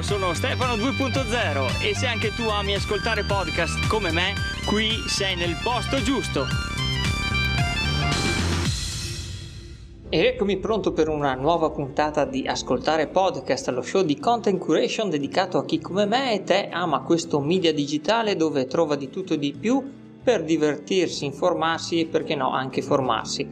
Sono Stefano 2.0 e se anche tu ami ascoltare podcast come me, qui sei nel posto giusto. Ed eccomi pronto per una nuova puntata di Ascoltare Podcast, lo show di content curation dedicato a chi come me e te ama questo media digitale dove trova di tutto e di più per divertirsi, informarsi e perché no anche formarsi.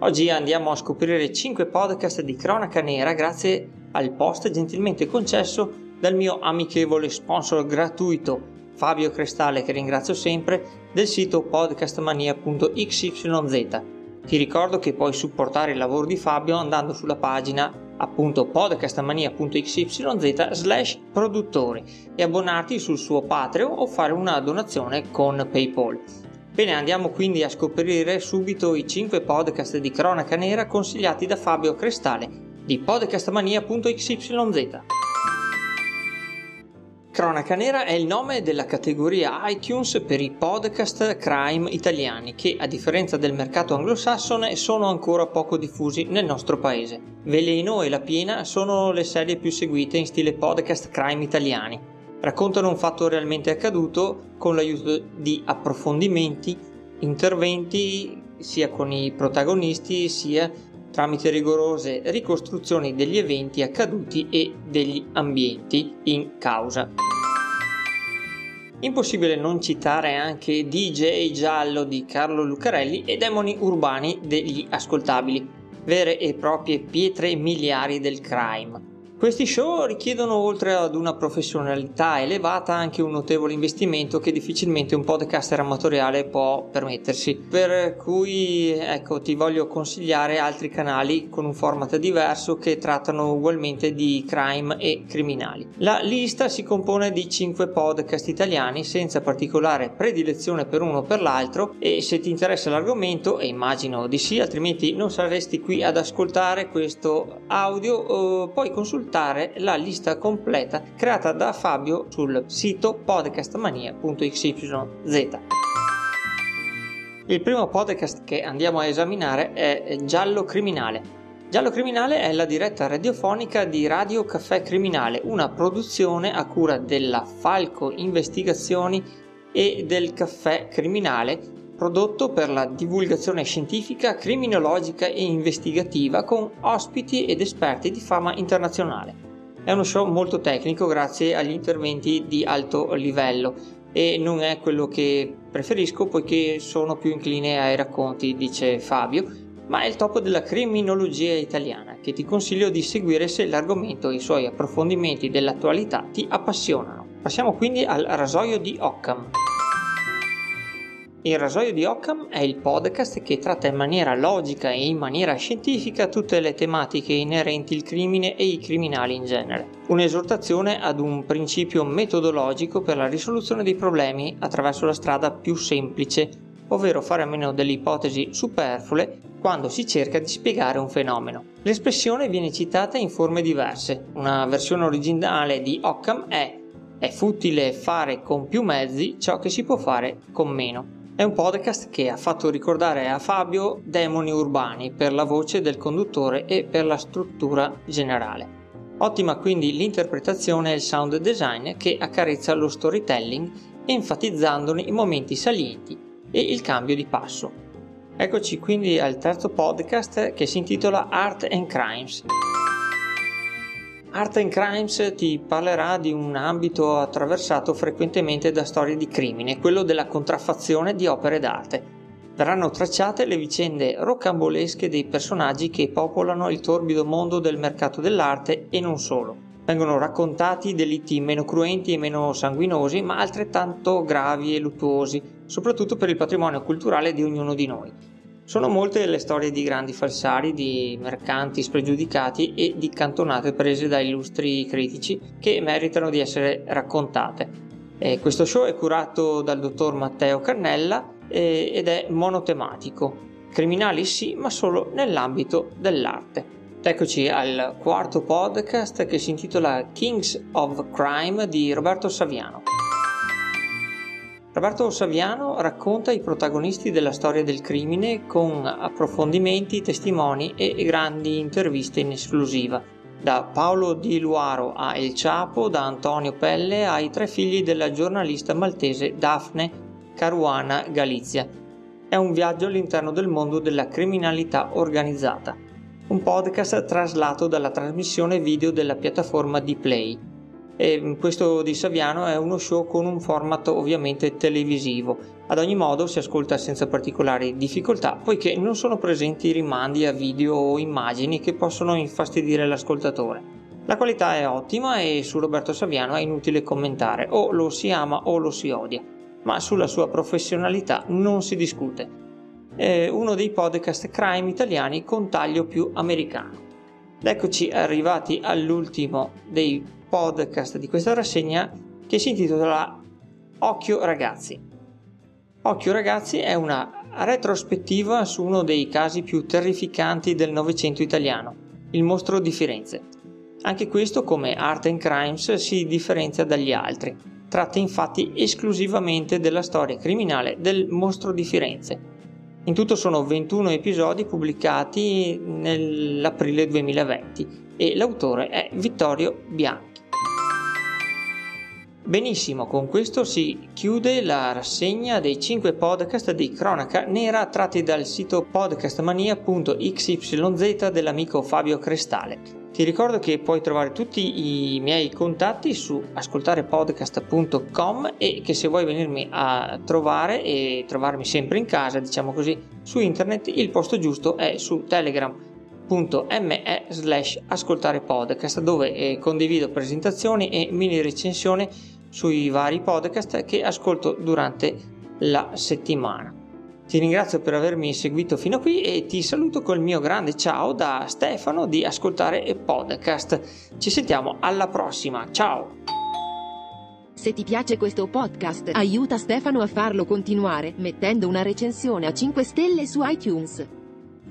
Oggi andiamo a scoprire 5 podcast di cronaca nera grazie al post gentilmente concesso dal mio amichevole sponsor gratuito Fabio Crestale che ringrazio sempre del sito podcastmania.xyz ti ricordo che puoi supportare il lavoro di Fabio andando sulla pagina appunto podcastmania.xyz slash produttori e abbonarti sul suo Patreon o fare una donazione con PayPal. Bene, andiamo quindi a scoprire subito i 5 podcast di cronaca nera consigliati da Fabio Crestale di podcastmania.xyz. Cronaca Nera è il nome della categoria iTunes per i podcast crime italiani che, a differenza del mercato anglosassone, sono ancora poco diffusi nel nostro paese. Veleno e La Piena sono le serie più seguite in stile podcast crime italiani. Raccontano un fatto realmente accaduto con l'aiuto di approfondimenti, interventi sia con i protagonisti sia tramite rigorose ricostruzioni degli eventi accaduti e degli ambienti in causa. Impossibile non citare anche DJ Giallo di Carlo Lucarelli e Demoni Urbani degli Ascoltabili, vere e proprie pietre miliari del crime. Questi show richiedono oltre ad una professionalità elevata anche un notevole investimento che difficilmente un podcaster amatoriale può permettersi. Per cui ecco ti voglio consigliare altri canali con un format diverso che trattano ugualmente di crime e criminali. La lista si compone di 5 podcast italiani senza particolare predilezione per uno o per l'altro e se ti interessa l'argomento e immagino di sì altrimenti non saresti qui ad ascoltare questo audio eh, puoi consultare consultare la lista completa creata da Fabio sul sito podcastmania.xyz. Il primo podcast che andiamo a esaminare è Giallo Criminale. Giallo Criminale è la diretta radiofonica di Radio Caffè Criminale, una produzione a cura della Falco Investigazioni e del Caffè Criminale, prodotto per la divulgazione scientifica, criminologica e investigativa con ospiti ed esperti di fama internazionale. È uno show molto tecnico grazie agli interventi di alto livello e non è quello che preferisco poiché sono più incline ai racconti, dice Fabio, ma è il top della criminologia italiana che ti consiglio di seguire se l'argomento e i suoi approfondimenti dell'attualità ti appassionano. Passiamo quindi al rasoio di Occam. Il rasoio di Occam è il podcast che tratta in maniera logica e in maniera scientifica tutte le tematiche inerenti al crimine e i criminali in genere. Un'esortazione ad un principio metodologico per la risoluzione dei problemi attraverso la strada più semplice, ovvero fare a meno delle ipotesi superflue quando si cerca di spiegare un fenomeno. L'espressione viene citata in forme diverse. Una versione originale di Occam è è futile fare con più mezzi ciò che si può fare con meno. È un podcast che ha fatto ricordare a Fabio demoni urbani per la voce del conduttore e per la struttura generale. Ottima quindi l'interpretazione e il sound design che accarezza lo storytelling enfatizzandone i momenti salienti e il cambio di passo. Eccoci quindi al terzo podcast che si intitola Art and Crimes. Art and Crimes ti parlerà di un ambito attraversato frequentemente da storie di crimine, quello della contraffazione di opere d'arte. Verranno tracciate le vicende rocambolesche dei personaggi che popolano il torbido mondo del mercato dell'arte e non solo. Vengono raccontati delitti meno cruenti e meno sanguinosi, ma altrettanto gravi e luttuosi, soprattutto per il patrimonio culturale di ognuno di noi. Sono molte le storie di grandi falsari, di mercanti spregiudicati e di cantonate prese da illustri critici che meritano di essere raccontate. E questo show è curato dal dottor Matteo Cannella eh, ed è monotematico. Criminali sì, ma solo nell'ambito dell'arte. Eccoci al quarto podcast che si intitola Kings of Crime di Roberto Saviano. Roberto Saviano racconta i protagonisti della storia del crimine con approfondimenti, testimoni e grandi interviste in esclusiva. da Paolo Di Luaro a El Chapo, da Antonio Pelle ai tre figli della giornalista maltese Daphne Caruana Galizia. È un viaggio all'interno del mondo della criminalità organizzata. Un podcast traslato dalla trasmissione video della piattaforma Dplay. E questo di Saviano è uno show con un format ovviamente televisivo. Ad ogni modo si ascolta senza particolari difficoltà poiché non sono presenti rimandi a video o immagini che possono infastidire l'ascoltatore. La qualità è ottima e su Roberto Saviano è inutile commentare, o lo si ama o lo si odia, ma sulla sua professionalità non si discute. È uno dei podcast crime italiani con taglio più americano. Eccoci arrivati all'ultimo dei podcast di questa rassegna che si intitola Occhio ragazzi. Occhio ragazzi è una retrospettiva su uno dei casi più terrificanti del Novecento italiano, il mostro di Firenze. Anche questo, come Art and Crimes, si differenzia dagli altri. Tratta infatti esclusivamente della storia criminale del mostro di Firenze. In tutto sono 21 episodi pubblicati nell'aprile 2020 e l'autore è Vittorio Bianchi. Benissimo, con questo si chiude la rassegna dei 5 podcast di Cronaca Nera tratti dal sito podcastmania.xyz dell'amico Fabio Crestale. Ti ricordo che puoi trovare tutti i miei contatti su ascoltarepodcast.com e che se vuoi venirmi a trovare e trovarmi sempre in casa, diciamo così, su internet, il posto giusto è su telegram.me slash ascoltare podcast dove eh, condivido presentazioni e mini recensioni sui vari podcast che ascolto durante la settimana. Ti ringrazio per avermi seguito fino a qui e ti saluto col mio grande ciao da Stefano di Ascoltare e Podcast. Ci sentiamo alla prossima, ciao! Se ti piace questo podcast, aiuta Stefano a farlo continuare mettendo una recensione a 5 stelle su iTunes.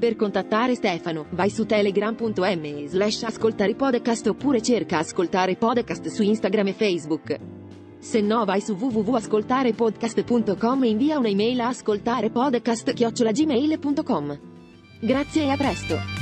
Per contattare Stefano, vai su telegram.me slash ascoltare podcast oppure cerca ascoltare podcast su Instagram e Facebook. Se no vai su www.ascoltarepodcast.com e invia un'email a ascoltarepodcast.gmail.com. Grazie e a presto!